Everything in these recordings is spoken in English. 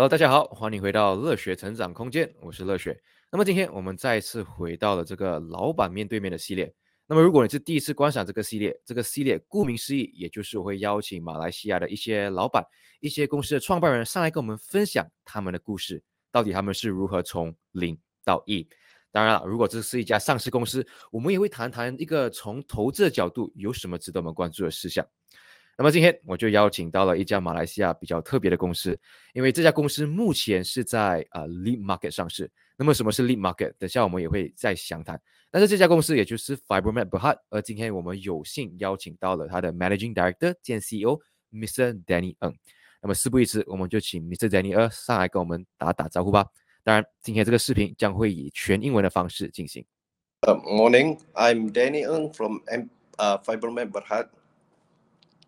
Hello，大家好，欢迎回到乐学成长空间，我是乐学。那么今天我们再次回到了这个老板面对面的系列。那么如果你是第一次观赏这个系列，这个系列顾名思义，也就是我会邀请马来西亚的一些老板、一些公司的创办人上来跟我们分享他们的故事，到底他们是如何从零到一。当然了，如果这是一家上市公司，我们也会谈谈一个从投资的角度有什么值得我们关注的事项。那么今天我就邀请到了一家马来西亚比较特别的公司，因为这家公司目前是在呃 Lead Market 上市。那么什么是 Lead Market？等下我们也会再详谈。但是这家公司也就是 Fiberment Berhad，而今天我们有幸邀请到了他的 Managing Director 兼 CEO Mr. Danny Ng。那么事不宜迟，我们就请 Mr. Danny Ng 上来跟我们打打招呼吧。当然，今天这个视频将会以全英文的方式进行。Morning, I'm Danny Ng from uh, Fibromed Berhad.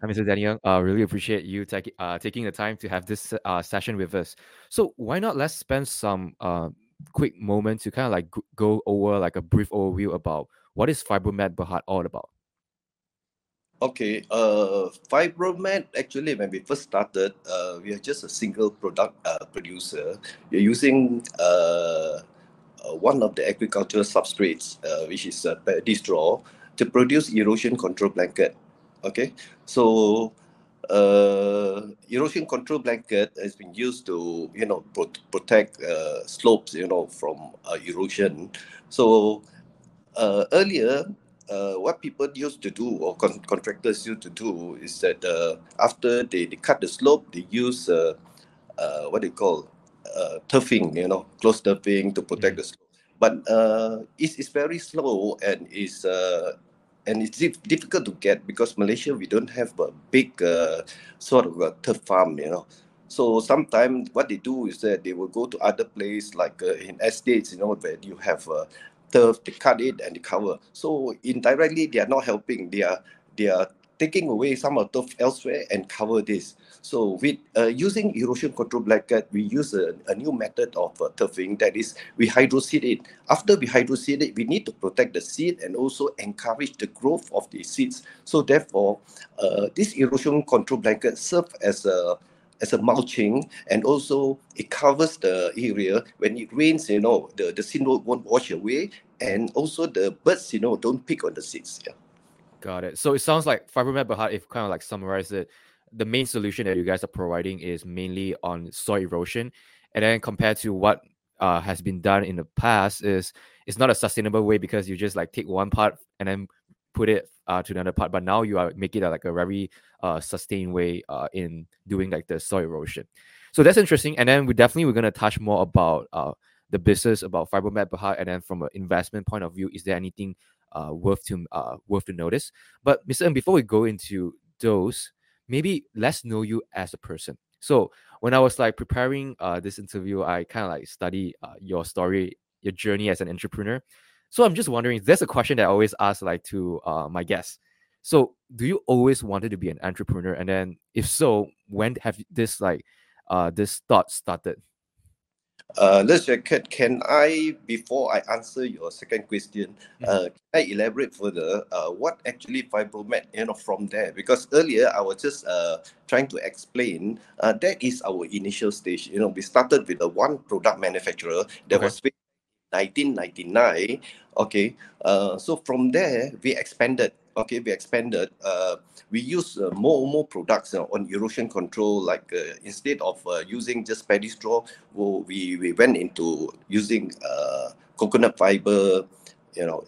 Hi, Mr. Daniel. Uh, really appreciate you uh, taking the time to have this uh, session with us. So why not let's spend some uh, quick moment to kind of like go over like a brief overview about what is Fibromat Berhad all about? Okay, uh, Fibromat actually when we first started, uh, we are just a single product uh, producer. We're using uh, uh, one of the agricultural substrates, uh, which is paddy straw, to produce erosion control blanket. Okay, so uh, erosion control blanket has been used to you know pro- protect uh, slopes you know from uh, erosion. So uh, earlier, uh, what people used to do or con- contractors used to do is that uh, after they, they cut the slope, they use uh, uh, what they call uh, turfing, you know, close turfing to protect the slope. But uh, it's, it's very slow and is uh, and it's dif- difficult to get because Malaysia we don't have a big uh, sort of a turf farm, you know. So sometimes what they do is that they will go to other place like uh, in estates, you know, where you have uh, turf, they cut it and they cover. So indirectly they are not helping. They are they are taking away some of the turf elsewhere and cover this. So with uh, using erosion control blanket, we use a, a new method of uh, turfing. That is, we hydroseed it. After we hydroseed it, we need to protect the seed and also encourage the growth of the seeds. So therefore, uh, this erosion control blanket serves as a as a mulching and also it covers the area when it rains you know the the seed won't wash away and also the birds you know don't pick on the seeds yeah Got it. So it sounds like Fibromat Berhad, if kind of like summarize it, the main solution that you guys are providing is mainly on soil erosion. And then compared to what uh, has been done in the past is it's not a sustainable way because you just like take one part and then put it uh, to another part. But now you are making it like a very uh, sustained way uh, in doing like the soil erosion. So that's interesting. And then we definitely we're gonna touch more about uh, the business about Fibromat Berhad, and then from an investment point of view, is there anything uh, worth to uh, worth to notice. But Mr. Ng, before we go into those, maybe let's know you as a person. So when I was like preparing uh, this interview, I kind of like study uh, your story, your journey as an entrepreneur. So I'm just wondering, there's a question that I always ask like to uh, my guests. So do you always wanted to be an entrepreneur? And then if so, when have this like uh, this thought started? Uh, let's. Can, I, before I answer your second question, uh, can I elaborate further uh, what actually Fibromat, you know, from there? Because earlier I was just uh, trying to explain uh, that is our initial stage. You know, we started with a one product manufacturer that was 1999. Okay, uh, so from there we expanded. Okay, we expanded. Uh, we use uh, more more products uh, on erosion control. Like uh, instead of uh, using just paddy straw, we we went into using uh, coconut fiber, you know,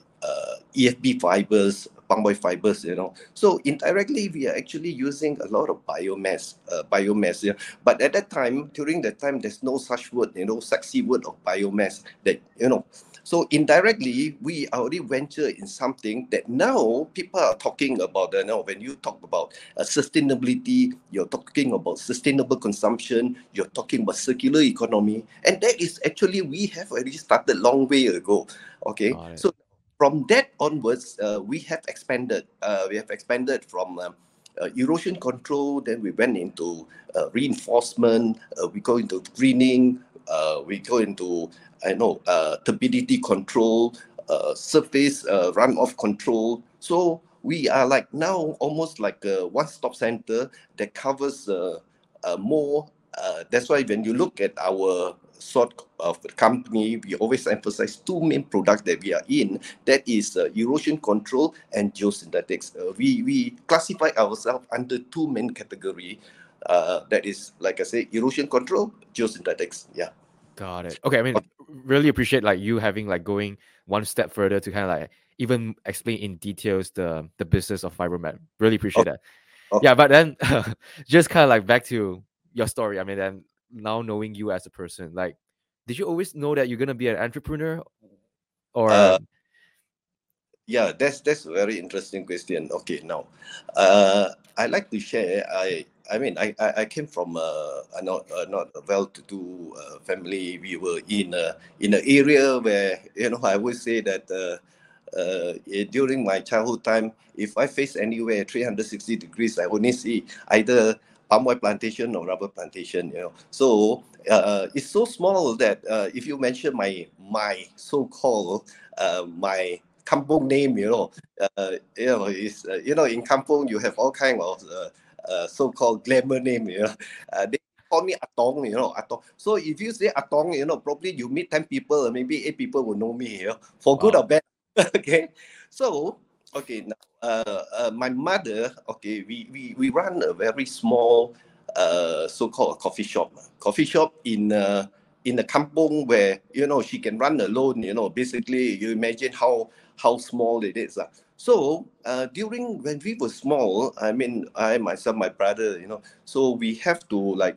EFB fibers, palm oil fibers. You know, so indirectly we are actually using a lot of biomass. Biomass. Yeah. But at that time, during that time, there's no such word. You know, sexy word of biomass. That you know. So indirectly, we already venture in something that now people are talking about. You know, when you talk about uh, sustainability, you're talking about sustainable consumption, you're talking about circular economy, and that is actually we have already started long way ago. Okay, it. so from that onwards, uh, we have expanded. Uh, we have expanded from. Um, uh, erosion control, then we went into uh, reinforcement, uh, we go into greening, uh, we go into I know uh, turbidity control, uh, surface runoff control. So we are like now almost like a one-stop center that covers more that's why when you look at our sort of company, we always emphasize two main products that we are in. That is uh, erosion control and geosynthetics. Uh, we we classify ourselves under two main category. Uh, that is, like I say, erosion control, geosynthetics. Yeah. Got it. Okay. I mean, really appreciate like you having like going one step further to kind of like even explain in details the the business of Fibromat. Really appreciate that. Yeah, but then just kind of like back to your story. I mean, then now knowing you as a person, like, did you always know that you're gonna be an entrepreneur, or? Uh, yeah, that's that's a very interesting question. Okay, now, uh, I like to share. I I mean, I I, I came from a, a not a not a well-to-do uh, family. We were in a in an area where you know I would say that. Uh, uh, during my childhood time, if I face anywhere 360 degrees, I only see either palm oil plantation or rubber plantation. You know, so uh, it's so small that uh, if you mention my my so-called uh, my kampong name, you know, uh, you know, is uh, you know in kampung you have all kind of uh, uh, so-called glamour name. You know, uh, they call me Atong. You know, Atong. So if you say Atong, you know, probably you meet ten people, maybe eight people will know me. You know, for good or bad. okay, so okay now uh, uh, my mother okay we, we we run a very small uh so-called coffee shop coffee shop in uh in the kampong where you know she can run alone you know basically you imagine how how small it is uh. so uh, during when we were small i mean i myself my brother you know so we have to like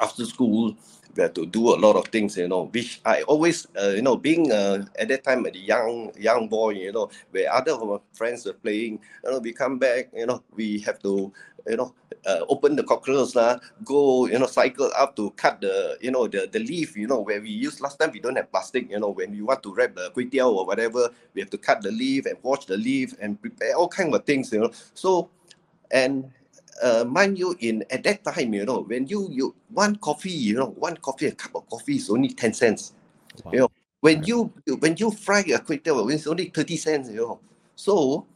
after school we had to do a lot of things, you know, which I always, uh, you know, being uh, at that time a young young boy, you know, where other of my friends were playing, you know, we come back, you know, we have to, you know, uh, open the cockles, uh, go, you know, cycle up to cut the, you know, the, the leaf, you know, where we use last time we don't have plastic, you know, when we want to wrap the kway or whatever, we have to cut the leaf and wash the leaf and prepare all kind of things, you know. So, and uh, mind you, in at that time, you know, when you you one coffee, you know, one coffee, a cup of coffee is only ten cents. Wow. You know, when right. you when you fry a kway it's only thirty cents. You know, so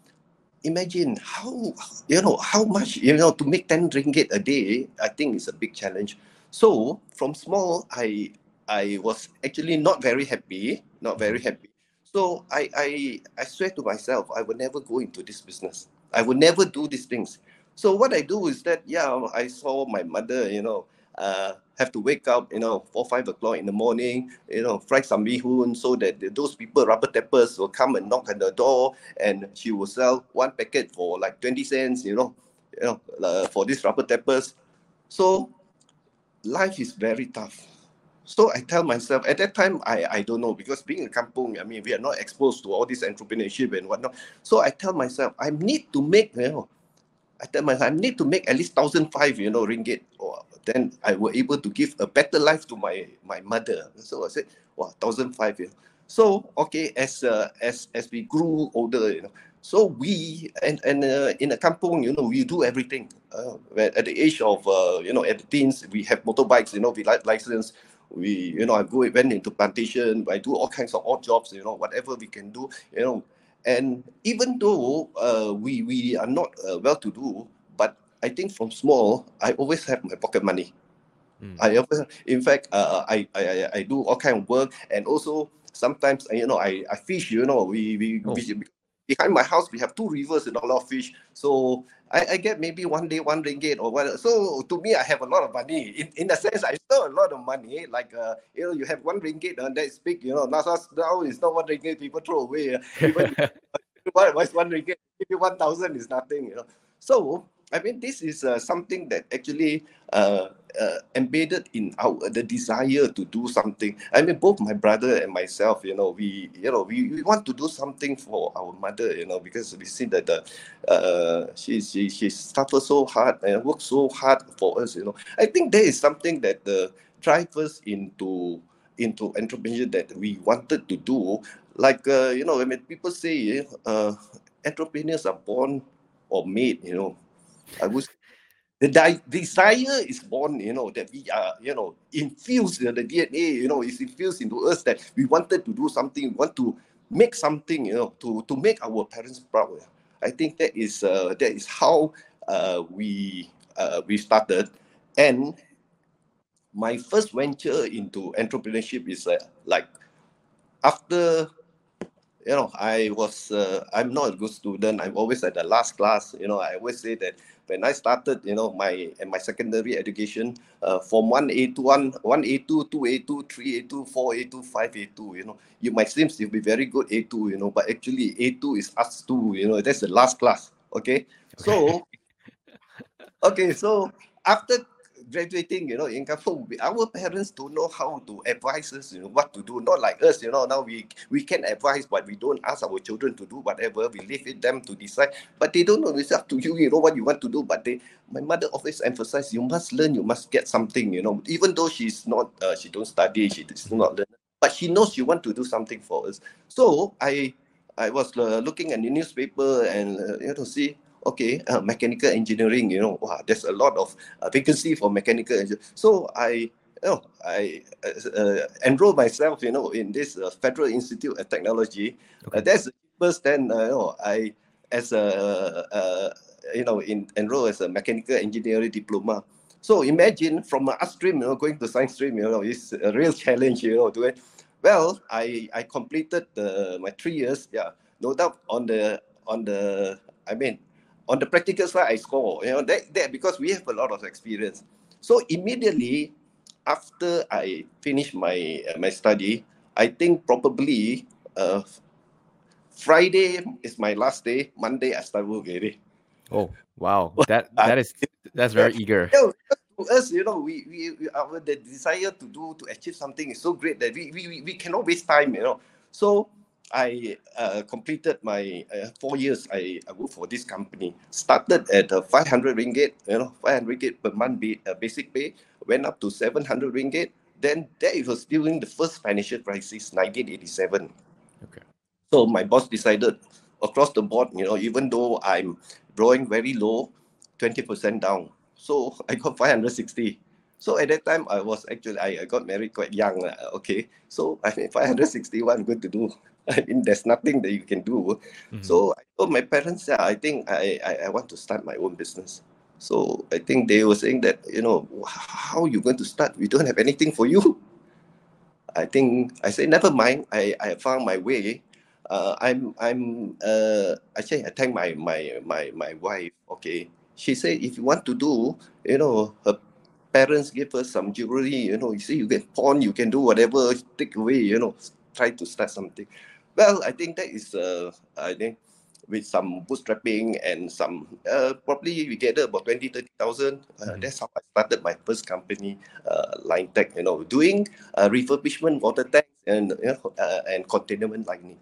imagine how you know how much you know to make ten ringgit a day. I think is a big challenge. So from small, I I was actually not very happy, not very mm-hmm. happy. So I I I swear to myself, I will never go into this business. I will never do these things. So what I do is that, yeah, I saw my mother, you know, uh, have to wake up, you know, four, five o'clock in the morning, you know, fry some bihun so that those people, rubber tappers, will come and knock on the door and she will sell one packet for like 20 cents, you know, you know, uh, for these rubber tappers. So life is very tough. So I tell myself at that time, I, I don't know because being a kampung, I mean, we are not exposed to all this entrepreneurship and whatnot. So I tell myself, I need to make, you know, I tell myself I need to make at least thousand five, you know, ringgit. Or then I were able to give a better life to my my mother. So I said, wow, thousand five. Yeah. So okay, as uh, as as we grew older, you know, so we and and uh, in a kampung, you know, we do everything. Uh, at the age of uh, you know, at the teens, we have motorbikes. You know, we like license. We you know, I go went into plantation. I do all kinds of odd jobs. You know, whatever we can do. You know, and even though uh, we we are not uh, well to do, but I think from small, I always have my pocket money. Mm. I always, in fact, uh, I, I I do all kind of work, and also sometimes you know I, I fish. You know, we we, oh. we behind my house we have two rivers and a lot of fish. So I, I get maybe one day one ringgit or what. So to me, I have a lot of money. In in a sense, I still a lot of money. Like uh, you know, you have one ringgit and that's big. You know, now, now it's not one ringgit. People throw away. Uh, even what's one ringgit? Maybe one thousand is nothing. You know. So I mean, this is uh, something that actually uh, uh, embedded in our the desire to do something. I mean, both my brother and myself, you know, we you know we, we want to do something for our mother, you know, because we see that uh, she she she suffered so hard and worked so hard for us, you know. I think there is something that the drive us into into entrepreneurship that we wanted to do. Like uh, you know, I mean, people say uh, entrepreneurs are born or made, you know I was the di- desire is born, you know, that we are, you know, infused in the DNA, you know, is infused into us that we wanted to do something, we want to make something, you know, to to make our parents proud. I think that is uh, that is how uh, we uh, we started, and my first venture into entrepreneurship is uh, like after you know i was uh, i'm not a good student i'm always at the last class you know i always say that when i started you know my my secondary education uh, from 1a to 1 1a2 2a2 3a2 4a2 5a2 you know you might seem to be very good a2 you know but actually a2 is us 2 you know that's the last class okay, okay. so okay so after graduating, you know, in Kampong, our parents don't know how to advise us, you know, what to do. Not like us, you know, now we we can advise, but we don't ask our children to do whatever. We leave it them to decide. But they don't know. It's up to you, you know, what you want to do. But they, my mother always emphasized, you must learn, you must get something, you know. Even though she's not, uh, she don't study, she does not learn, but she knows you want to do something for us. So I, I was uh, looking at the newspaper and uh, you know see okay, uh, mechanical engineering, you know, wow, there's a lot of uh, vacancy for mechanical engineering. So I, you know, I uh, uh enrolled myself, you know, in this uh, Federal Institute of Technology. Okay. Uh, that's the first then, you know, I, as a, you know, in enroll as a mechanical engineering diploma. So imagine from an art stream, you know, going to science stream, you know, it's a real challenge, you know, to it. Well, I I completed the my three years, yeah, no doubt on the on the I mean on the practical side, I score. You know that, that because we have a lot of experience. So immediately after I finish my uh, my study, I think probably uh, Friday is my last day. Monday I start work already. Oh wow, that that is that's very eager. You know, to us, you know, we, we, we our the desire to do to achieve something is so great that we we, we cannot waste time. You know, so I uh, completed my uh, four years. I, I worked for this company. Started at uh, 500 ringgit, you know, 500 ringgit per month be, uh, basic pay. Went up to 700 ringgit. Then that was during the first financial crisis, 1987. Okay. So my boss decided across the board, you know, even though I'm drawing very low, 20% down. So I got 560. So at that time, I was actually, I, I got married quite young. Uh, okay. So I mean, 561, good to do. I mean, there's nothing that you can do. Mm-hmm. So I told my parents, yeah, I think I, I, I want to start my own business. So I think they were saying that, you know, how are you going to start? We don't have anything for you. I think I said, never mind. I, I found my way. Uh, I'm I'm uh, actually I thank my my my my wife. Okay, she said if you want to do, you know, her parents give her some jewelry. You know, you see, you get pawn, you can do whatever, take away. You know, try to start something. Well, I think that is, uh, I think, with some bootstrapping and some, uh, probably we gather about 20, 30,000. Uh, mm-hmm. That's how I started my first company, uh, Line Tech, you know, doing uh, refurbishment water tanks and, you know, uh, and containment lining.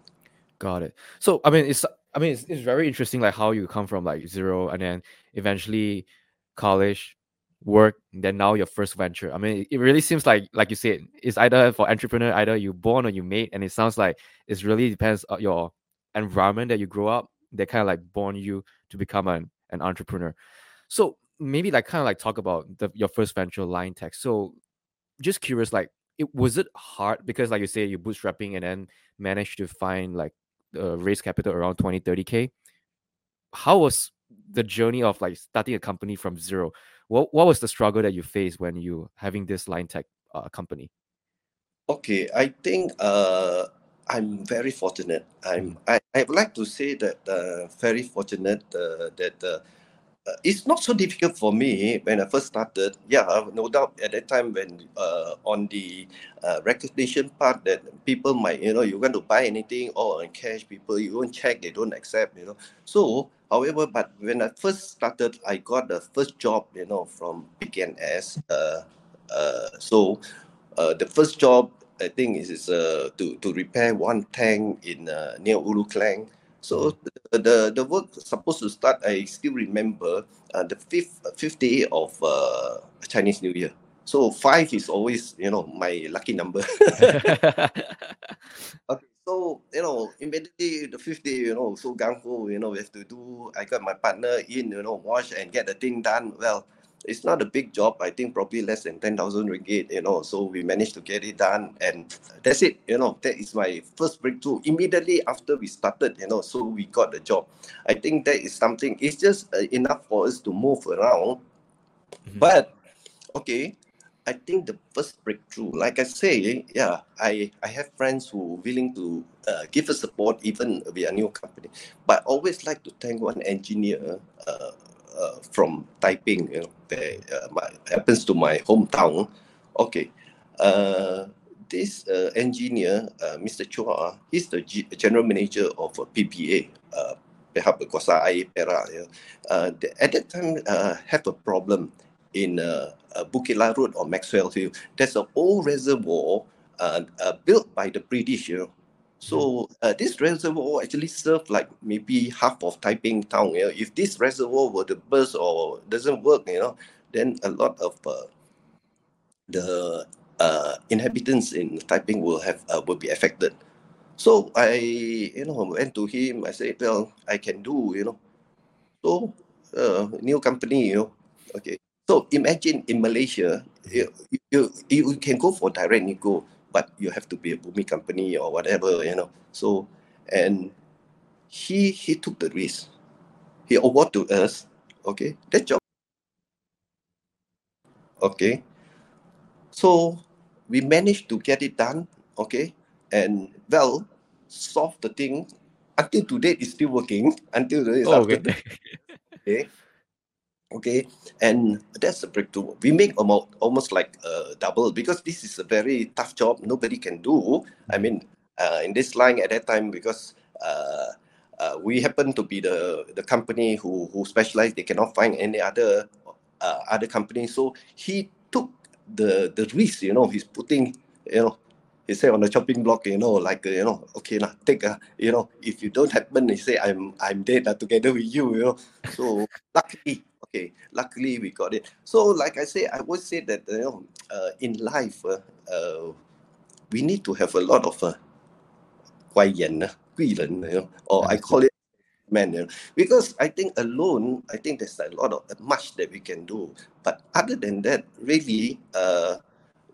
Got it. So, I mean, it's, I mean, it's, it's very interesting, like how you come from like zero and then eventually college, work then now your first venture. I mean it really seems like like you said it's either for entrepreneur either you born or you made and it sounds like it really depends on your environment that you grow up that kind of like born you to become an, an entrepreneur. So maybe like kind of like talk about the, your first venture line tech. So just curious like it was it hard? Because like you say you're bootstrapping and then managed to find like uh, raise capital around 20 30k how was the journey of like starting a company from zero what what was the struggle that you faced when you having this line tech uh, company? Okay, I think uh, I'm very fortunate. I'm mm. I, I would like to say that uh, very fortunate uh, that uh, it's not so difficult for me when I first started. Yeah, no doubt at that time when uh, on the uh, recognition part that people might, you know, you want to buy anything or on cash, people you won't check, they don't accept, you know. So, however, but when I first started, I got the first job, you know, from BKNS. Uh, uh, so, uh, the first job I think is, is uh, to to repair one tank in uh, near Ulu Klang. So the, the, work supposed to start. I still remember uh, the fifth fifth day of uh, Chinese New Year. So five is always you know my lucky number. okay, so you know immediately the fifth day you know so gung ho you know we have to do. I got my partner in you know wash and get the thing done. Well, it's not a big job. I think probably less than 10,000 ringgit, you know. So we managed to get it done. And that's it, you know. That is my first breakthrough. Immediately after we started, you know, so we got the job. I think that is something, it's just uh, enough for us to move around. Mm-hmm. But, okay, I think the first breakthrough, like I say, yeah, I, I have friends who willing to uh, give us support even we are new company. But I always like to thank one engineer uh, uh, from Taiping, you know, that uh, my, happens to my hometown. Okay, uh, this uh, engineer, Mr. Chua, he's the G- general manager of PPA, Pihak Berkuasa Air. Uh, the, at that time, have a problem in Bukit Larut or Maxwell Hill. There's an old reservoir built by the British, you know. So uh, this reservoir actually served like maybe half of Taiping town. You know? If this reservoir were to burst or doesn't work, you know, then a lot of uh, the uh, inhabitants in Taiping will have uh, will be affected. So I, you know, went to him. I said, well, I can do, you know. So uh, new company, you know. Okay. So imagine in Malaysia, you, you, you can go for direct nego, but you have to be a Bumi company or whatever, you know. So, and he he took the risk. He award to us, okay, that job. Okay. So we managed to get it done, okay, and well, solve the thing. Until today, it's still working. Until today, it's Oh, okay. okay okay? And that's the breakthrough. We make almost almost like uh, double because this is a very tough job nobody can do. I mean uh, in this line at that time because uh, uh, we happen to be the the company who who specialize they cannot find any other uh, other company. So he took the the risk you know he's putting you know he say on the chopping block, you know, like uh, you know, okay lah, take uh, you know, if you don't happen, he say I'm I'm dead uh, together with you, you know. So luckily, okay, luckily we got it. So like I say, I would say that you know, uh, in life, uh, uh, we need to have a lot of uh, 贵人, uh, 贵人, you know, or I call it man, you know, because I think alone, I think there's a lot of much that we can do. But other than that, really, uh,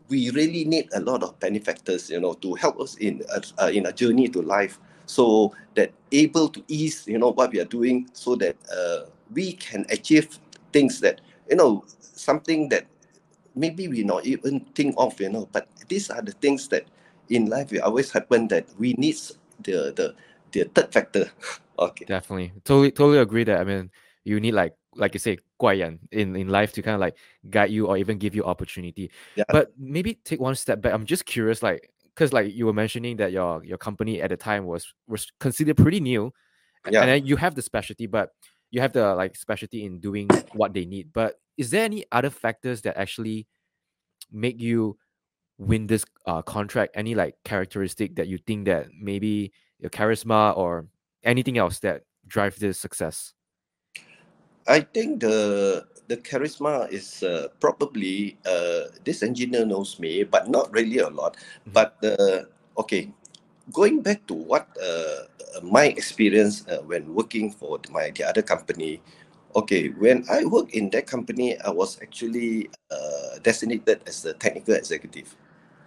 we really need a lot of benefactors, you know, to help us in uh, in a journey to life, so that able to ease, you know, what we are doing, so that uh, we can achieve things that you know something that maybe we not even think of, you know. But these are the things that in life will always happen that we need the the the third factor. okay. Definitely. Totally totally agree that I mean you need like like you say 贵人 in in life to kind of like guide you or even give you opportunity. Yeah. But maybe take one step back. I'm just curious like because like you were mentioning that your your company at the time was was considered pretty new Yeah. and then you have the specialty but you have the like specialty in doing what they need but is there any other factors that actually make you win this uh, contract any like characteristic that you think that maybe your charisma or anything else that drive this success I think the the charisma is uh, probably uh, this engineer knows me, but not really a lot. Mhm. But uh, okay, going back to what uh, my experience uh, when working for my the other company. Okay, when I work in that company, I was actually uh, designated as the technical executive.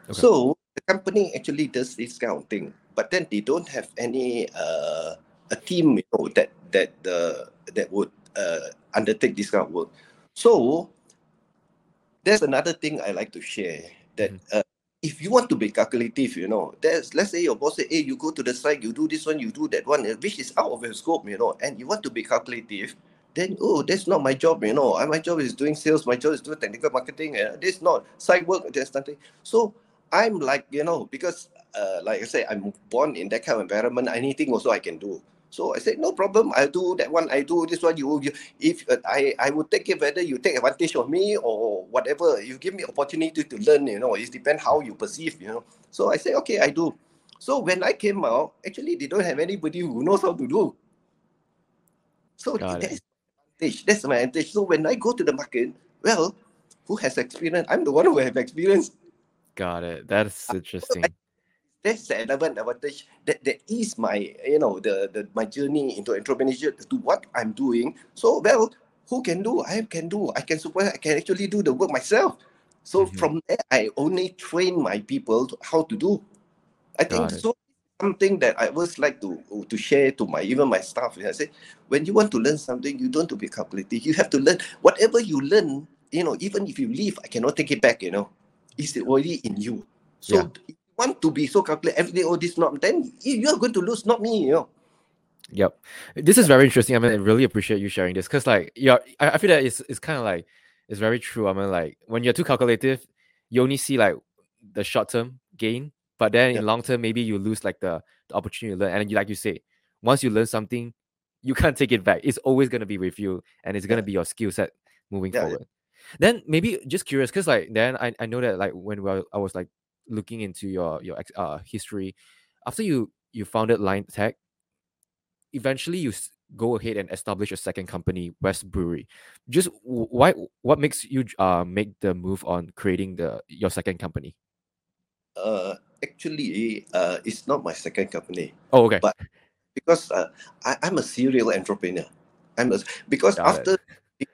Okay. So the company actually does this kind of thing, but then they don't have any uh, a team, you know, that that uh, that would uh, undertake this kind of work. So there's another thing I like to share that uh, if you want to be calculative, you know, there's let's say your boss say, hey, you go to the site, you do this one, you do that one, which is out of your scope, you know, and you want to be calculative, then oh, that's not my job, you know. My job is doing sales, my job is doing technical marketing, uh, this not site work, there's nothing. So I'm like, you know, because uh, like I say, I'm born in that kind of environment, anything also I can do. So I said, no problem. I'll do that one. I do this one. You, you if uh, I, I would take it whether you take advantage of me or whatever. You give me opportunity to learn. You know, it depends how you perceive. You know. So I said, okay, I do. So when I came out, actually they don't have anybody who knows how to do. So Got it. that's advantage. That's my advantage. So when I go to the market, well, who has experience? I'm the one who have experience. got it that's interesting that's the relevant advantage that that is my you know the, the my journey into entrepreneurship to what I'm doing. So well, who can do? I can do. I can super. I can actually do the work myself. So Mhm. from there, I only train my people to, how to do. I think it. so. Something that I always like to to share to my even my staff. I say, when you want to learn something, you don't have to be calculative. You have to learn whatever you learn. you know, even if you leave, I cannot take it back. You know, it's already in you. So yeah. You want to be so calculated every day. Oh, this not then you are going to lose, not me. You know. Yep, this is very interesting. I mean, I really appreciate you sharing this because, like, yeah, I, I feel that it's it's kind of like it's very true. I mean, like when you're too calculative, you only see like the short term gain, but then yep. in long term, maybe you lose like the, the opportunity to learn. And like you say, once you learn something, you can't take it back. It's always gonna be with you, and it's gonna be your skill set moving yeah, forward. Yeah. Then maybe just curious, cause like then I, I know that like when we I was like looking into your your uh history, after you you founded Line Tech, eventually you go ahead and establish a second company, Westbury. Just why what makes you uh make the move on creating the your second company? Uh, actually, uh, it's not my second company. Oh, okay. But because uh, I, I'm a serial entrepreneur. I'm a, because Got after it.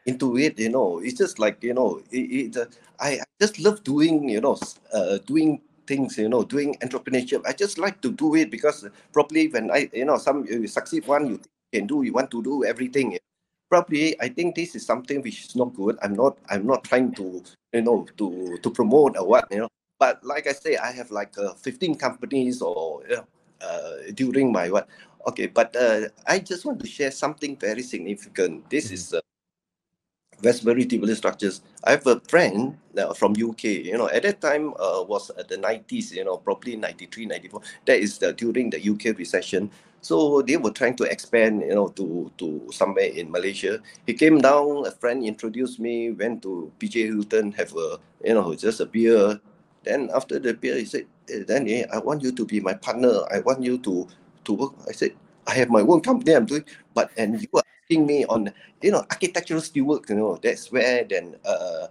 Into it, you know, it's just like you know, it, it uh, I, I just love doing you know, uh, doing things, you know, doing entrepreneurship. I just like to do it because probably when I, you know, some you succeed one, you can do, you want to do everything. Probably, I think this is something which is not good. I'm not, I'm not trying to, you know, to to promote or what, you know. But like I say, I have like uh, 15 companies or you know, uh, during my what. Okay, but uh, I just want to share something very significant. This mm-hmm. is uh, Westbury Tubular Structures. I have a friend uh, from UK, you know, at that time uh, was at the 90s, you know, probably 93, 94. That is the, during the UK recession. So they were trying to expand, you know, to, to somewhere in Malaysia. He came down, a friend introduced me, went to PJ Hilton, have a, you know, just a beer. Then after the beer, he said, hey, Danny, I want you to be my partner. I want you to, to work. I said, I have my own company I'm doing, but and you are asking me on you know architectural steelwork. You know that's where then uh,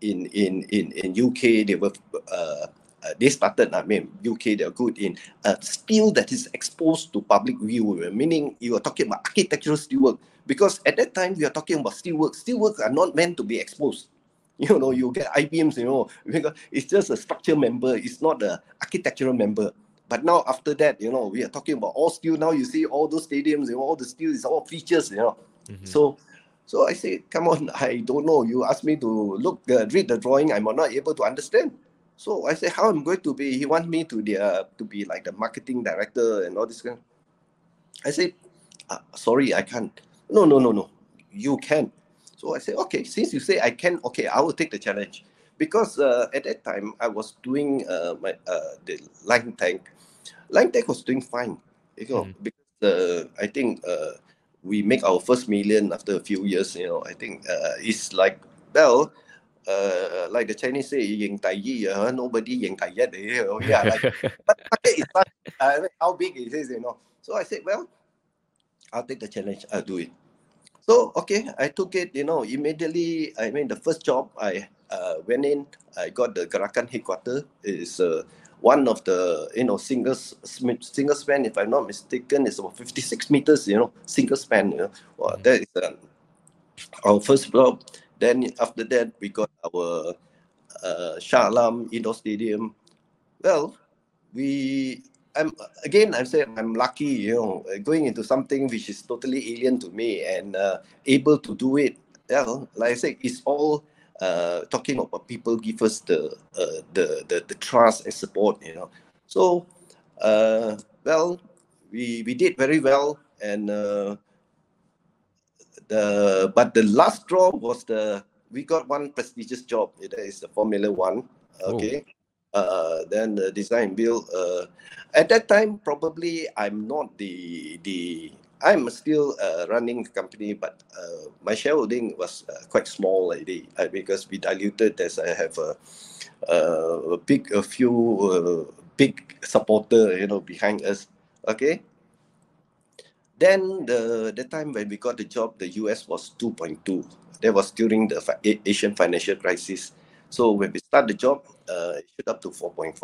in in in in UK they were uh, uh, they started. I mean UK they're good in uh, steel that is exposed to public view. Meaning you are talking about architectural steelwork because at that time we are talking about steelwork. Steelwork are not meant to be exposed. You know, you get I-beams. You know, because it's just a structure member. It's not a architectural member. But now after that, you know, we are talking about all steel. Now you see all those stadiums, you know, all the steel is all features, you know. Mm-hmm. So, so I say, come on, I don't know. You ask me to look, uh, read the drawing. I'm not able to understand. So I say, how I'm going to be? He wants me to the uh, to be like the marketing director and all this kind. I say, uh, sorry, I can't. No, no, no, no. You can. So I say, okay, since you say I can, okay, I will take the challenge because uh, at that time I was doing uh, my uh, the line tank Line Tech was doing fine, you know, mm. because uh, I think uh, we make our first million after a few years. You know, I think uh, it's like well, uh, like the Chinese say, "Ying Tai Yi," uh, nobody Ying Tai yet. You know, yeah, like, but market is not uh, how big it is, you know. So I said, well, I'll take the challenge. I'll do it. So okay, I took it. You know, immediately. I mean, the first job I uh, went in, I got the Gerakan headquarters. Is uh, one of the you know single single span if i'm not mistaken is about 56 meters you know single span you know. Well, mm-hmm. that is uh, our first block then after that we got our uh, Shah Alam indoor stadium. Well we I'm again I'm saying I'm lucky you know going into something which is totally alien to me and uh, able to do it. Yeah like I said it's all uh, talking about people give us the, uh, the, the the trust and support you know so uh, well we we did very well and uh, the but the last draw was the we got one prestigious job It is the formula One. okay oh. uh, then the design build uh, at that time probably i'm not the the I'm still uh, running the company, but uh, my shareholding was uh, quite small already uh, because we diluted as I have a, a big, a few uh, big supporter, you know, behind us. Okay. Then the the time when we got the job, the US was 2.2. That was during the Asian financial crisis. So when we start the job, uh, it shoot up to 4.5.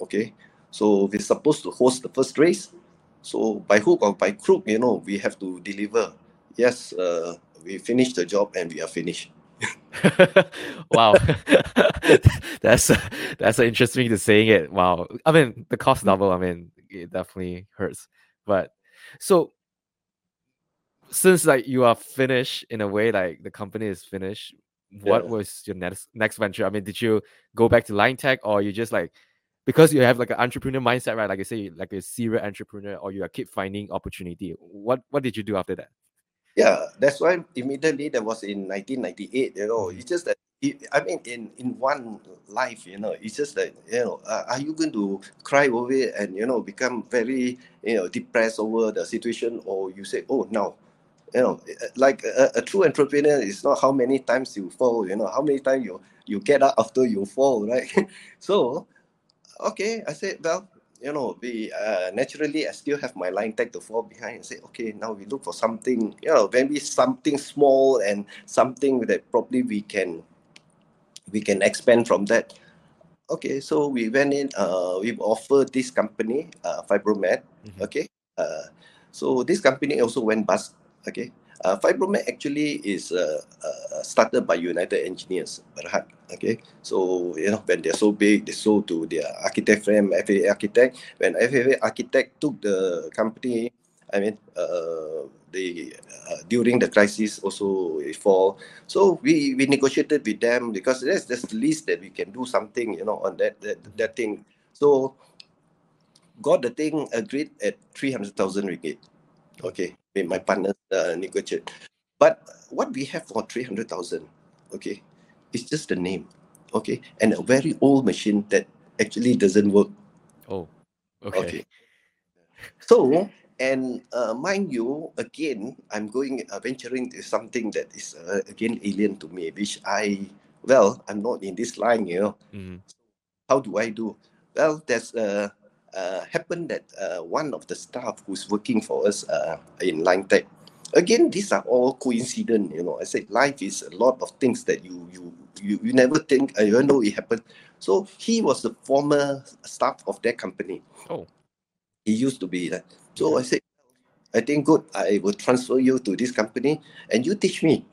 Okay. So we're supposed to host the first race so by hook or by crook, you know, we have to deliver. Yes, uh, we finished the job and we are finished. wow, that's that's interesting to saying it. Wow, I mean the cost double. I mean it definitely hurts. But so since like you are finished in a way, like the company is finished, what Yeah. was your next next venture? I mean, did you go back to line tech or you just like because you have like an entrepreneur mindset, right? Like I say, like a serial entrepreneur, or you are keep finding opportunity. What what did you do after that? Yeah, that's why immediately that was in 1998. You know, Mhm. it's just that it, I mean, in in one life, you know, it's just that you know, uh, are you going to cry over it and you know become very you know depressed over the situation, or you say, oh no, you know, uh, like a, a true entrepreneur is not how many times you fall, you know, how many times you you get up after you fall, right? so okay, I said, well, you know, we uh, naturally I still have my line tag to fall behind and say, okay, now we look for something, you know, maybe something small and something that probably we can we can expand from that. Okay, so we went in, uh, we offered this company, uh, Fibromat, Mhm. okay. Uh, so this company also went bust, okay. Uh, actually is uh, uh, started by United Engineers, Berhad, okay. So, you know, when they're so big, they sold to their architect firm, FAA Architect. When FAA Architect took the company, I mean, uh, they, uh, during the crisis also fall. So we, we negotiated with them because that's, that's the least that we can do something, you know, on that, that, that thing. So got the thing agreed at 300,000 ringgit. Okay, with my partners uh. But what we have for 300,000, okay, it's just the name, okay, and a very old machine that actually doesn't work. Oh, okay. Okay. So, and uh, mind you, again, I'm going uh, venturing to something that is uh, again alien to me, which I, well, I'm not in this line, you know. Mhm. How do I do? Well, there's uh, uh, happened that uh, one of the staff who's working for us uh, in Line Tech. Again, these are all coincident, you know. I said life is a lot of things that you you you, you never think, uh, you know, it happened. So he was the former staff of that company. Oh. He used to be that. So Okay. I said, I think good. I will transfer you to this company, and you teach me.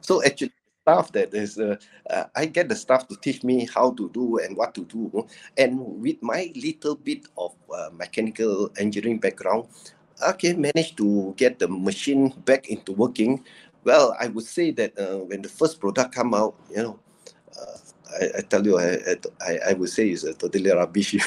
So actually, staff that is, uh, uh, I get the staff to teach me how to do and what to do, and with my little bit of uh, mechanical engineering background, okay, managed to get the machine back into working. Well, I would say that uh, when the first product come out, you know, uh, I, I tell you, I, I I would say it's a totally rubbish.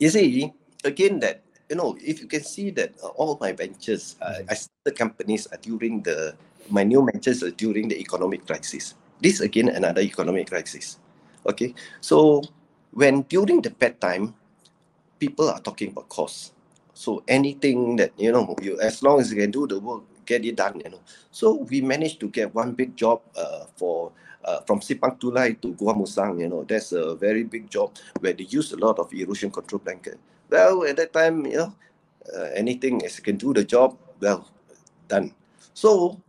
you see, again, that you know, if you can see that uh, all my ventures, uh, Mhm. I started companies uh, during the my new ventures are during the economic crisis. This again another economic crisis. Okay, so when during the bad time, people are talking about cost. So anything that you know, you as long as you can do the work, get it done. You know. So we managed to get one big job uh, for uh, from Simpang Pulai to Gua Musang. You know, that's a very big job where they use a lot of erosion control blanket. Well, at that time, you know, uh, anything as you can do the job, well, done. So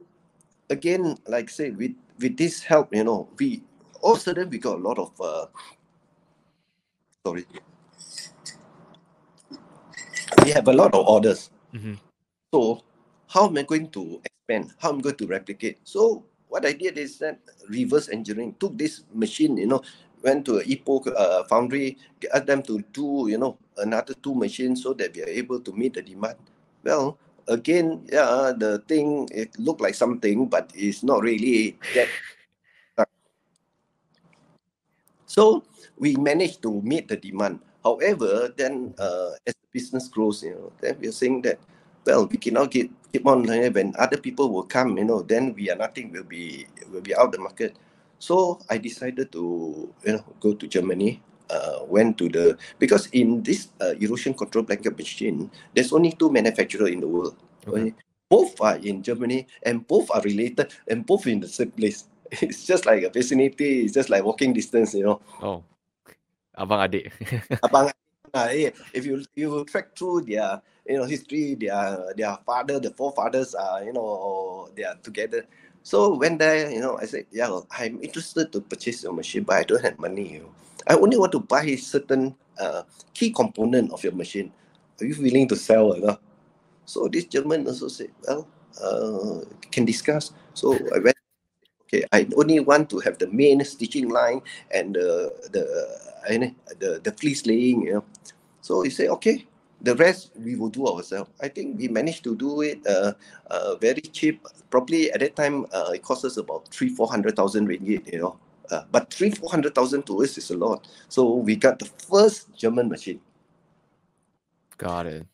again, like say with with this help, you know, we all of a sudden we got a lot of uh, sorry. We have a lot of orders. Mhm. So how am I going to expand? How am I going to replicate? So what I did is that reverse engineering took this machine, you know, went to a Ipoh uh, foundry, asked them to do, you know, another two machines so that we are able to meet the demand. Well, again, yeah, the thing it looked like something, but it's not really that. So we managed to meet the demand. However, then uh, as the business grows, you know, then we're saying that well, we cannot keep keep on when other people will come, you know, then we are nothing will be will be out the market. So I decided to you know go to Germany. Uh, went to the because in this uh, erosion control blanket machine, there's only two manufacturers in the world. Okay. Both are in Germany and both are related and both in the same place. It's just like a vicinity. It's just like walking distance, you know. Oh, abang adik. Abang, ah, eh, if you you track through their you know history, their their father, the forefathers are you know they are together. So when there, you know, I said, yeah, I'm interested to purchase your machine, but I don't have money. You know. I only want to buy a certain uh, key component of your machine. Are you willing to sell? You know? So this German also said, well, uh, can discuss. So I went. Okay, I only want to have the main stitching line and the the uh, the the fleece laying. You know. So he said, okay, the rest we will do ourselves. I think we managed to do it uh, uh, very cheap. Probably at that time, uh, it cost us about three, four hundred thousand ringgit. You know, uh, but three, four hundred thousand to us is a lot. So we got the first German machine. Got it.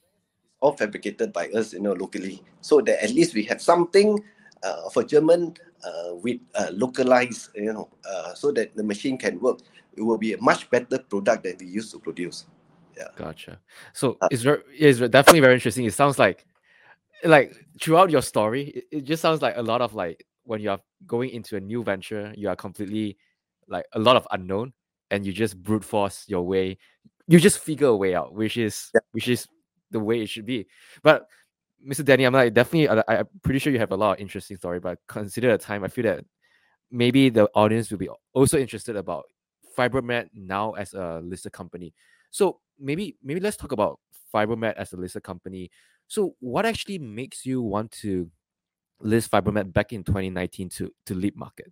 All fabricated by us, you know, locally, so that at least we have something uh, for German uh, with uh, localized, you know, uh, so that the machine can work. It will be a much better product than we used to produce. Yeah. Gotcha. So uh, it's very, it's definitely very interesting. It sounds like, like throughout your story, it, it just sounds like a lot of like when you are going into a new venture, you are completely like a lot of unknown, and you just brute force your way. You just figure a way out, which is yeah. which is the way it should be. But Mr. Danny, I'm like definitely. Uh, I, I'm pretty sure you have a lot of interesting story, but consider the time. I feel that maybe the audience will be also interested about Fibromat now as a listed company. So maybe maybe let's talk about Fibromat as a listed company. So what actually makes you want to list Fibromat back in 2019 to to LEAP Market?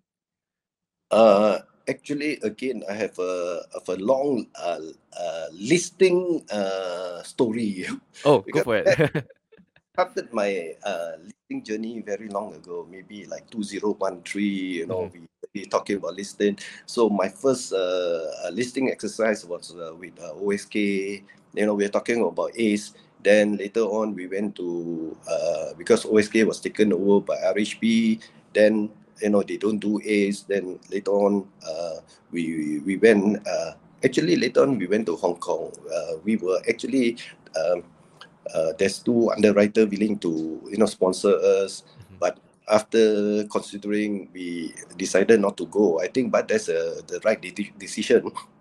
Uh, actually, again, I have a of a long uh, uh listing uh story. Oh, go for it. started my uh, listing journey very long ago, maybe like 2013, you know, mm-hmm. we, we talking about listing. So my first uh, uh listing exercise was uh, with uh, OSK, you know, we are talking about ACE. Then later on, we went to, uh, because OSK was taken over by RHB, then, you know, they don't do ACE. Then later on, uh, we, we went, uh, actually later on, we went to Hong Kong. Uh, we were actually, um, uh, there's two underwriter willing to you know sponsor us mm-hmm. but after considering we decided not to go i think but that's a, the right de- decision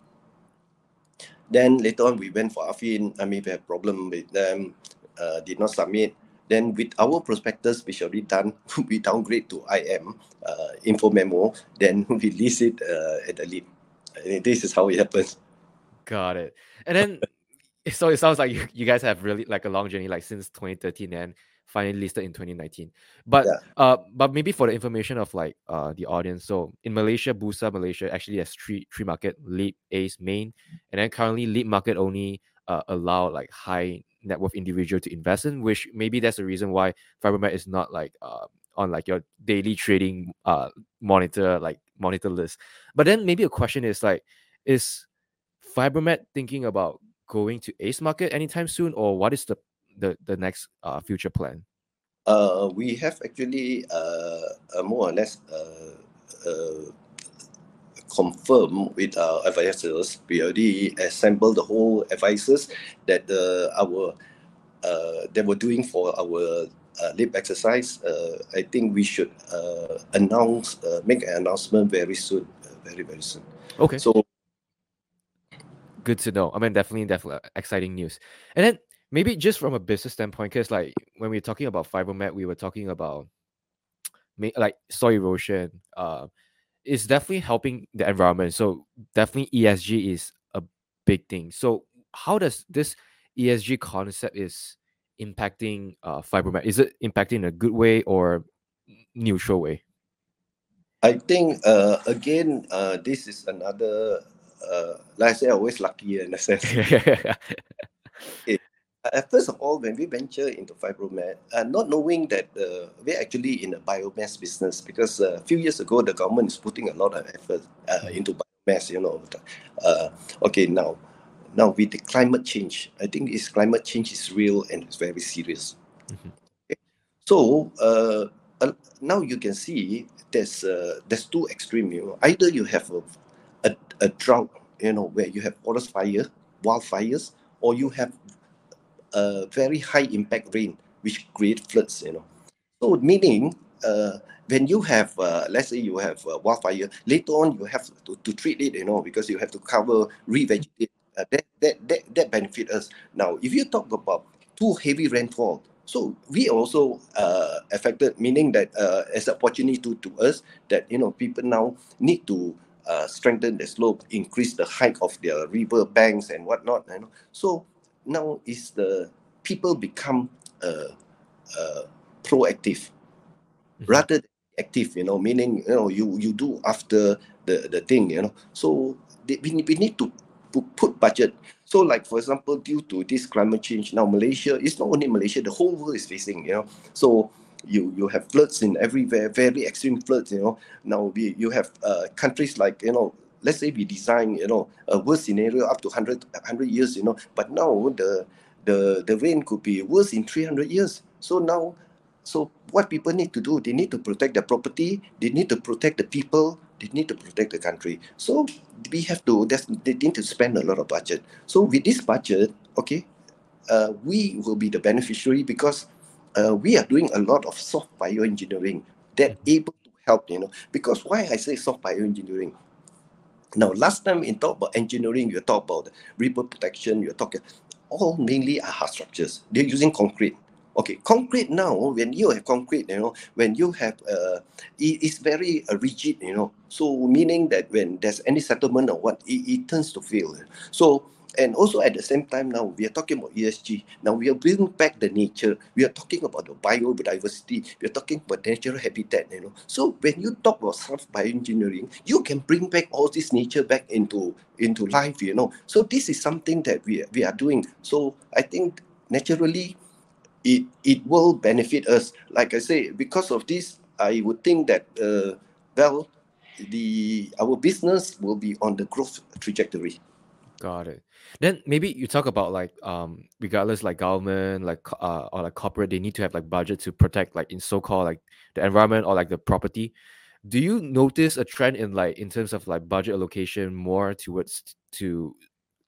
then later on we went for Affin i mean we had problem with them uh, did not submit. Then with our prospectus which already done we downgrade to im uh, info memo. Then we list it uh, at the LEAP this is how it happens. Got it. And then so it sounds like you, you guys have really like a long journey like since 2013 and finally listed in 2019 but yeah. uh but maybe for the information of like uh the audience so in malaysia bursa malaysia actually has three three market LEAP, ace main and then currently LEAP Market only uh, allow like high net worth individual to invest in which maybe that's the reason why fibromat is not like uh on like your daily trading uh monitor like monitor list but then maybe a question is like is fibromat thinking about going to Ace Market anytime soon, or what is the the, the next uh, future plan? Uh, we have actually uh, more or less uh, uh, confirmed with our advisors. We already assembled the whole advisors that uh, our uh, they were doing for our uh, lip exercise. Uh, I think we should uh, announce, uh, make an announcement very soon, uh, very very soon. Okay. So good to know. I mean, definitely, definitely exciting news. And then maybe just from a business standpoint, because like when we are talking about Fibromat, we were talking about like soil erosion. Uh, it's definitely helping the environment. So definitely ESG is a big thing. So how does this ESG concept is impacting uh, Fibromat? Is it impacting in a good way or neutral way? I think uh, again, uh, this is another uh, like I say, always lucky in a sense. it, uh, first of all, when we venture into Fibromat, uh, not knowing that uh, we're actually in a biomass business, because uh, a few years ago the government is putting a lot of effort uh, into biomass. You know, uh, okay now, now with the climate change, I think this climate change is real and it's very serious. Mm-hmm. Okay. So uh, uh, now you can see there's uh, there's two extreme. You know, either you have a a, a drought, you know, where you have forest fire, wildfires, or you have a very high impact rain, which create floods, you know. So meaning, uh, when you have, uh, let's say you have a wildfire, later on you have to, to treat it, you know, because you have to cover, revegetate. Uh, that, that, that, that benefit us. Now, if you talk about too heavy rainfall, so we also uh, affected, meaning that uh, as opportunity to, to us that you know people now need to uh, strengthen the slope, increase the height of their river banks and whatnot. You know, so now is the people become uh, uh, proactive mm-hmm. rather than active. You know, meaning you know you you do after the the thing. You know, so they, we we need to put budget. So, like for example, due to this climate change, now Malaysia, it's not only Malaysia, the whole world is facing, you know. So you you have floods in everywhere, very extreme floods, you know. Now we you have uh, countries like, you know, let's say we design, you know, a worst scenario up to 100, 100 years, you know, but now the the the rain could be worse in 300 years. So now so what people need to do, they need to protect their property, they need to protect the people, they need to protect the country. So we have to, they need to spend a lot of budget. So with this budget, okay, uh, we will be the beneficiary because uh, we are doing a lot of soft bioengineering that mm-hmm. able to help, you know, because why I say soft bioengineering? Now, last time in talk about engineering, you talk about ripple protection, you're talking, all mainly are hard structures. They're using concrete Okay, concrete now, when you have concrete, you know, when you have, uh, it, it's very uh, rigid, you know. So meaning that when there's any settlement or what, it, it turns to fail. So and also at the same time now we are talking about ESG. Now we are bringing back the nature. We are talking about the biodiversity. We are talking about natural habitat. You know, so when you talk about soft bioengineering, you can bring back all this nature back into into life. You know, so this is something that we we are doing. So I think naturally it it will benefit us. Like I say, because of this, I would think that uh, well, the our business will be on the growth trajectory. Got it. Then maybe you talk about like um regardless like government like uh or like corporate they need to have like budget to protect like in so called like the environment or like the property. Do you notice a trend in like in terms of like budget allocation more towards to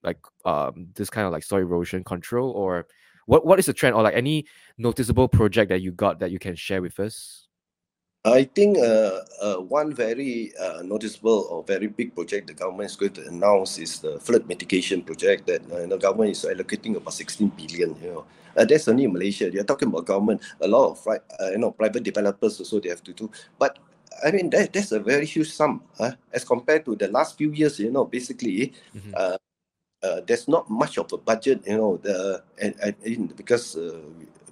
like um this kind of like soil erosion control or what what is the trend or like any noticeable project that you got that you can share with us? I think uh, uh, one very uh, noticeable or very big project the government is going to announce is the flood mitigation project that uh, the government is allocating about 16 billion. You know, uh, that's only in Malaysia. You're talking about government. A lot of uh, you know private developers also they have to do. But I mean that that's a very huge sum uh, as compared to the last few years. You know, basically, mm-hmm. uh, uh, there's not much of a budget, you know, the and, and because uh,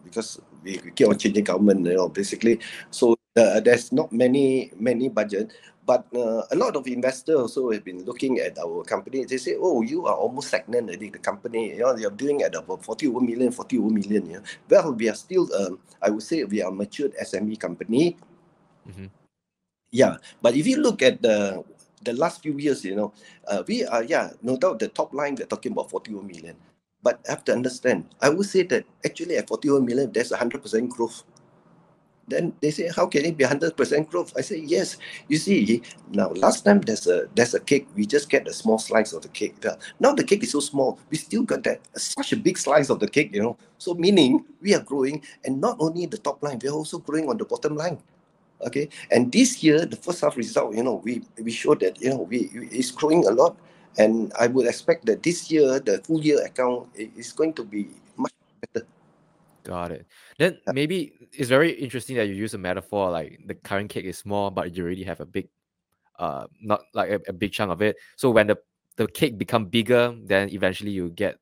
because we, we keep on changing government, you know, basically. So uh, there's not many many budget, but uh, a lot of investors also have been looking at our company. They say, "Oh, you are almost stagnant already. The company, you know, you're doing at about 41 million, 41 million. You know? Well, we are still, um, I would say, we are a matured SME company. Mm-hmm. Yeah, but if you look at the the last few years, you know, uh, we are, yeah, no doubt the top line, we're talking about 41 million. But I have to understand, I would say that actually at 41 million, there's 100% growth. Then they say, how can it be 100% growth? I say, yes. You see, now last time there's a there's a cake, we just get a small slice of the cake. Now the cake is so small, we still got that such a big slice of the cake, you know. So meaning we are growing, and not only the top line, we're also growing on the bottom line okay and this year the first half result you know we we showed that you know we it's growing a lot and i would expect that this year the full year account is going to be much better got it. Then maybe it's very interesting that you use a metaphor like the current cake is small but you already have a big uh not like a, a big chunk of it. So when the the cake become bigger then eventually you get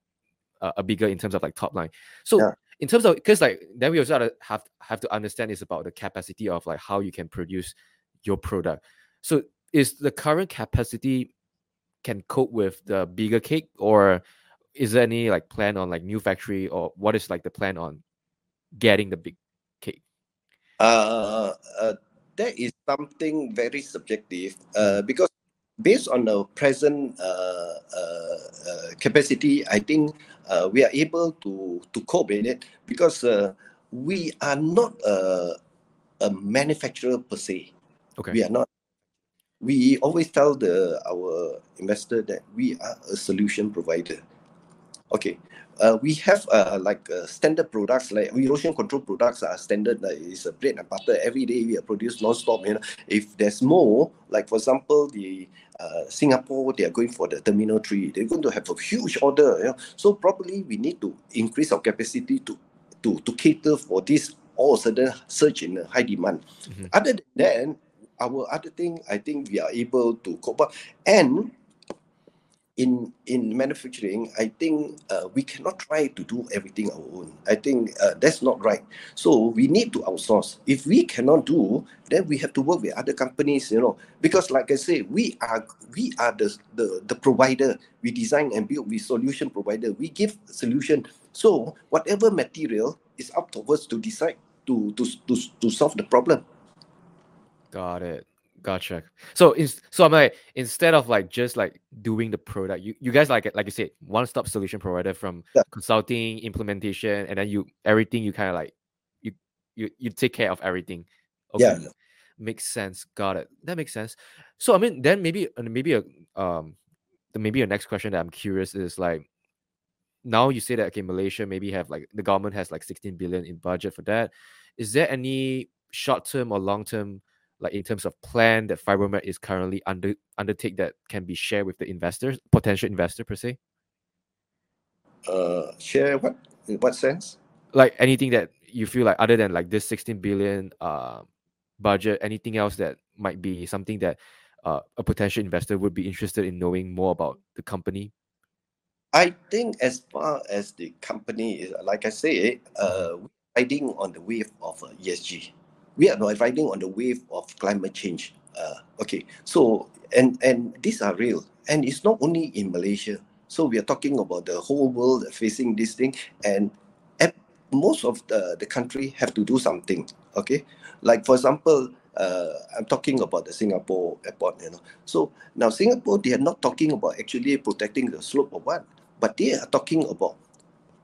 a, a bigger in terms of like top line. So yeah. in terms of because like then we also have have to understand is about the capacity of like how you can produce your product. So is the current capacity can cope with the bigger cake or is there any like plan on like new factory or what is like the plan on getting the big cake? Uh, uh that is something very subjective uh, because based on the present uh, uh, uh, capacity, I think uh, we are able to to cope with it because uh, we are not a, a manufacturer per se. Okay. We are not. We always tell the our investor that we are a solution provider. Okay, uh, we have uh, like uh, standard products like erosion control products are standard like it's a bread and butter. Every day we are produced non-stop you know. If there's more like for example the uh, Singapore they are going for the terminal 3 they're going to have a huge order you know. So probably we need to increase our capacity to to to cater for this all of a sudden surge in high demand. Mm-hmm. other than that our other thing I think we are able to cope up. And in in manufacturing, I think uh, we cannot try to do everything our own. I think uh, that's not right. So we need to outsource. If we cannot do, then we have to work with other companies. You know, because like I say, we are we are the the, the provider. We design and build. We solution provider. We give solution. So whatever material is up to us to decide to to to, to solve the problem. Got it. Gotcha. So is so I'm like instead of like just like doing the product, you, you guys like like you said, one stop solution provider from Yeah. consulting, implementation, and then you everything you kind of like you you you take care of everything. Yeah. Okay. Makes sense. Got it. That makes sense. So I mean, then maybe uh, maybe a um, the maybe a next question that I'm curious is like, now you say that okay, Malaysia maybe have like the government has like 16 billion in budget for that. Is there any short term or long term like in terms of plan that Fibromat is currently under undertake that can be shared with the investors, potential investor per se? Uh, share what in what sense? Like anything that you feel like other than like this 16 billion uh budget, anything else that might be something that uh, a potential investor would be interested in knowing more about the company? I think as far as the company is, like I say, uh, riding on the wave of uh, ESG. We are riding on the wave of climate change. Uh, okay, so and and these are real, and it's not only in Malaysia. So we are talking about the whole world facing this thing, and most of the the country have to do something. Okay, like for example, uh, I'm talking about the Singapore airport. You know, so now Singapore they are not talking about actually protecting the slope or what but they are talking about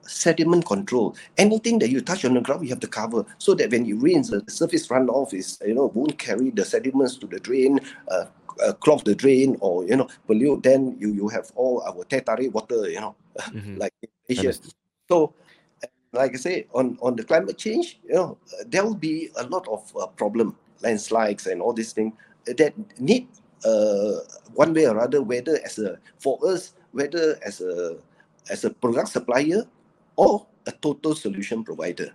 sediment control. Anything that you touch on the ground, you have to cover so that when it rains, the surface runoff is you know won't carry the sediments to the drain, uh, uh, clog the drain, or you know pollute. Then you you have all our teh tarik water, you know, Mhm. like in Asia. So, like I say, on on the climate change, you know, uh, there will be a lot of uh, problem, landslides and all these things that need uh, one way or other, whether as a for us, whether as a as a product supplier or a total solution provider.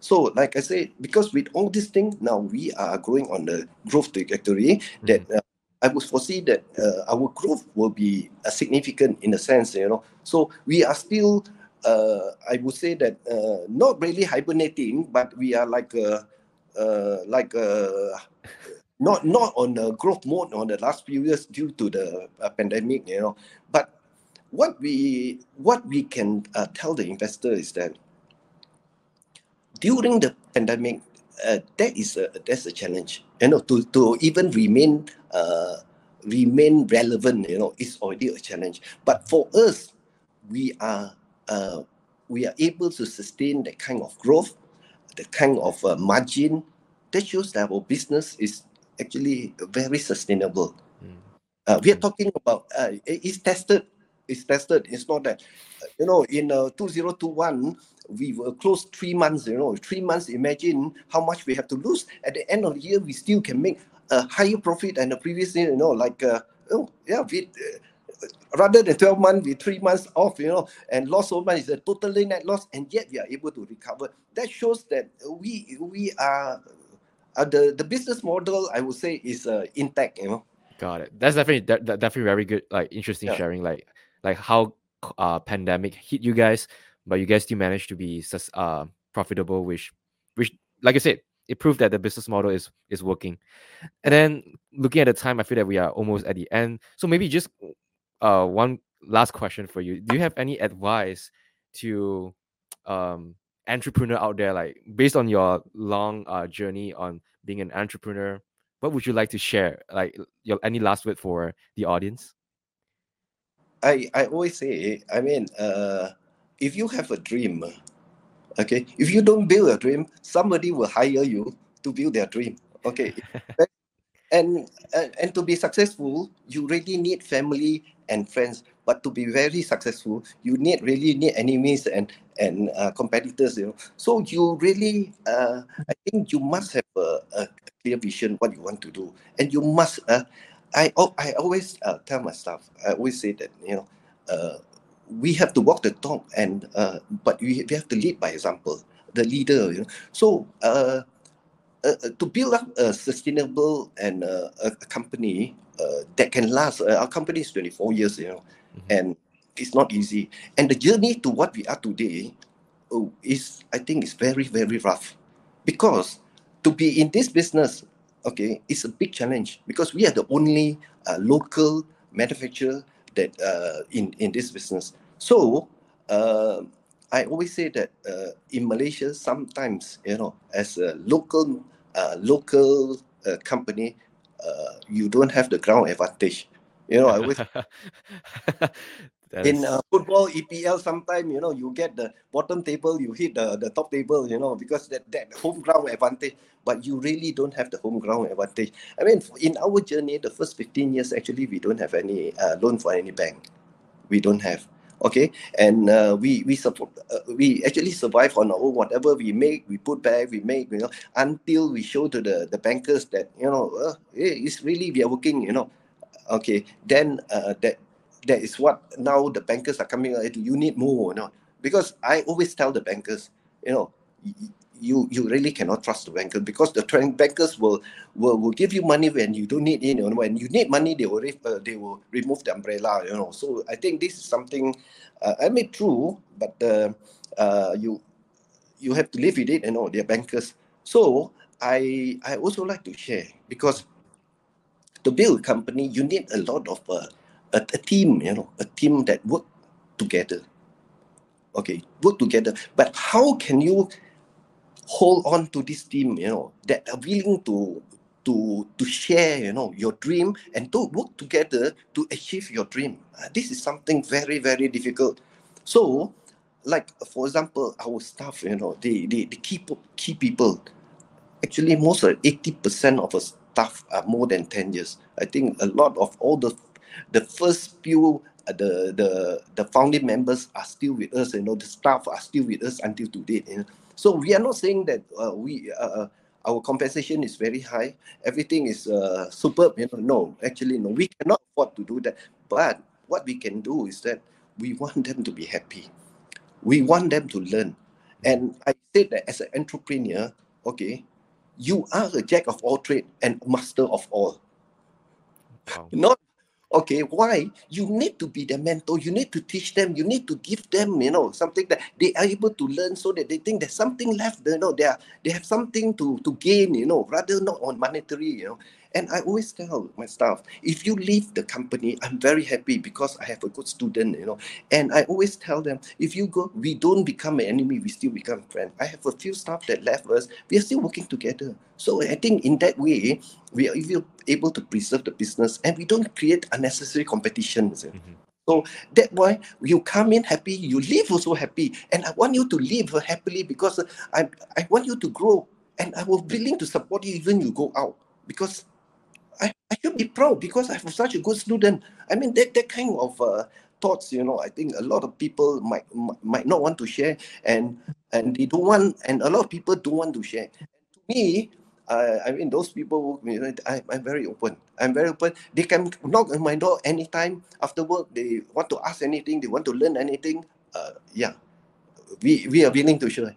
So, like I say, because with all these things now we are growing on the growth trajectory that uh, I would foresee that uh, our growth will be uh, significant in a sense, you know. So we are still, uh, I would say that uh, not really hibernating, but we are like uh, uh, like uh, not not on the growth mode on the last few years due to the uh, pandemic, you know. But what we what we can uh, tell the investor is that during the pandemic, uh, that is a that's a challenge. You know, to to even remain uh, remain relevant, you know, is already a challenge. But for us, we are uh, we are able to sustain that kind of growth, the kind of uh, margin. That shows that our business is actually very sustainable. Mm. Uh, we are talking about uh, it's tested. It's tested. It's not that you know in uh, 2021 we were closed three months. You know, three months. Imagine how much we have to lose. At the end of the year, we still can make a higher profit than the previous year. You know, like uh, oh yeah, we. Uh, Rather than 12 months with three months off, you know, and lost so much, it's a totally net loss, and yet we are able to recover. That shows that we we are uh, the the business model. I would say is uh, intact. You know. Got it. That's definitely that definitely very good. Like interesting Yeah. sharing. Like like how uh pandemic hit you guys, but you guys still managed to be uh profitable, which which like I said, it proved that the business model is is working. And then looking at the time, I feel that we are almost at the end. So maybe just uh one last question for you. Do you have any advice to um entrepreneur out there, like based on your long uh journey on being an entrepreneur? What would you like to share? Like your any last word for the audience? I, I always say, I mean, uh, if you have a dream, okay, if you don't build a dream, somebody will hire you to build their dream. Okay. and, and and to be successful, you really need family and friends. But to be very successful, you need really need enemies and and uh, competitors. You know, so you really, uh, I think you must have a, a clear vision what you want to do, and you must. Uh, I al- I always uh, tell my staff. I always say that you know, uh, we have to walk the talk, and uh, but we, we have to lead by example. The leader, you know. So uh, uh, uh, to build up a sustainable and uh, a, company, uh, that can last. Uh, our company is 24 years, you know, mm-hmm. and it's not easy. And the journey to what we are today oh, is, I think, is very, very rough, because to be in this business, okay, it's a big challenge because we are the only uh, local manufacturer that uh, in in this business. So uh, I always say that uh, in Malaysia, sometimes you know, as a local uh, local uh, company, you don't have the ground advantage. You know, I always in uh, football EPL sometimes you know you get the bottom table you hit the, the top table you know because that, that home ground advantage but you really don't have the home ground advantage. I mean in our journey the first 15 years actually we don't have any uh, loan for any bank. We don't have okay? And uh, we we support uh, we actually survive on our own. Whatever we make we put back we make you know until we show to the the bankers that you know uh, it's really we are working you know okay? Then uh, that that is what now the bankers are coming you need more you know because i always tell the bankers you know you you really cannot trust the banker because the bankers will, will will give you money when you don't need it. You know, when you need money, they will uh, they will remove the umbrella. You know, so I think this is something. Uh, I mean, true, but uh, uh, you you have to live with it. You know, they're bankers. So I I also like to share because to build a company, you need a lot of uh, a, a team. You know, a team that work together. Okay, work together. But how can you hold on to this team, you know, that are willing to to to share, you know, your dream and to work together to achieve your dream. Uh, this is something very very difficult. So, like for example, our staff, you know, the the, the key key people, actually most of eighty percent of our staff are more than ten years. I think a lot of all the the first few uh, the the the founding members are still with us you know the staff are still with us until today you know so we are not saying that uh, we uh, uh, our compensation is very high. Everything is uh, superb. You know, no, actually, no. We cannot afford to do that. But what we can do is that we want them to be happy. We want them to learn. And I said that as an entrepreneur, okay, you are a jack of all trades and master of all. Wow. Not Okay, why? You need to be the mentor. You need to teach them. You need to give them, you know, something that they are able to learn, so that they think there's something left. You know, they are they have something to to gain. You know, rather not on monetary. You know, and I always tell my staff, if you leave the company, I'm very happy because I have a good student. You know, and I always tell them, if you go, we don't become an enemy. We still become friends. I have a few staff that left us. We are still working together. So I think in that way, we are able to preserve the business and we don't create unnecessary competitions. Mm-hmm. So that why you come in happy, you leave also happy. And I want you to live happily because I, I want you to grow. And I will willing to support you even you go out. Because should be proud because I have such a good student. I mean that, that kind of uh, thoughts, you know, I think a lot of people might might not want to share and and they don't want and a lot of people don't want to share. To me, I, I mean, those people, you know, I, I'm very open. I'm very open. They can knock on my door anytime after work. They want to ask anything. They want to learn anything. Uh, yeah, we we are willing to share.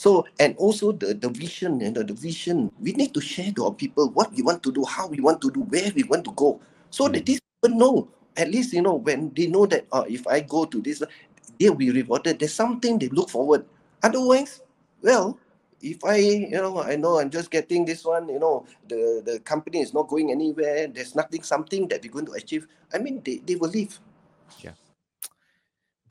So and also the the vision and the, the vision. We need to share to our people what we want to do, how we want to do, where we want to go, so that these people know. At least you know when they know that uh, if I go to this, they'll be rewarded. There's something they look forward. Otherwise, well, if I, you know, I know I'm just getting this one, you know, the, the company is not going anywhere, there's nothing, something that we're going to achieve, I mean, they, they will leave. Yeah.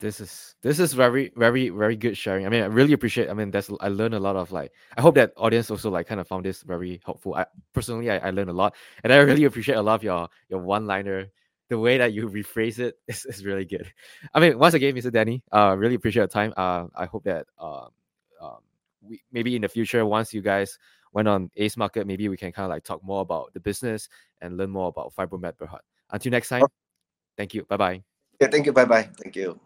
This is this is very very very good sharing. I mean, I really appreciate. I mean, that's I learned a lot of like. I hope that audience also like kind of found this very helpful. I personally I, I learned a lot, and I really appreciate a lot of your your one liner the way that you rephrase it is, is really good. I mean, once again, Mr. Danny, uh, really appreciate your time. Uh, I hope that uh, um, we maybe in the future once you guys went on Ace Market, maybe we can kind of like talk more about the business and learn more about Fibromat Berhad. Until next time, thank you. Bye bye. Yeah, thank you. Bye bye. Thank you.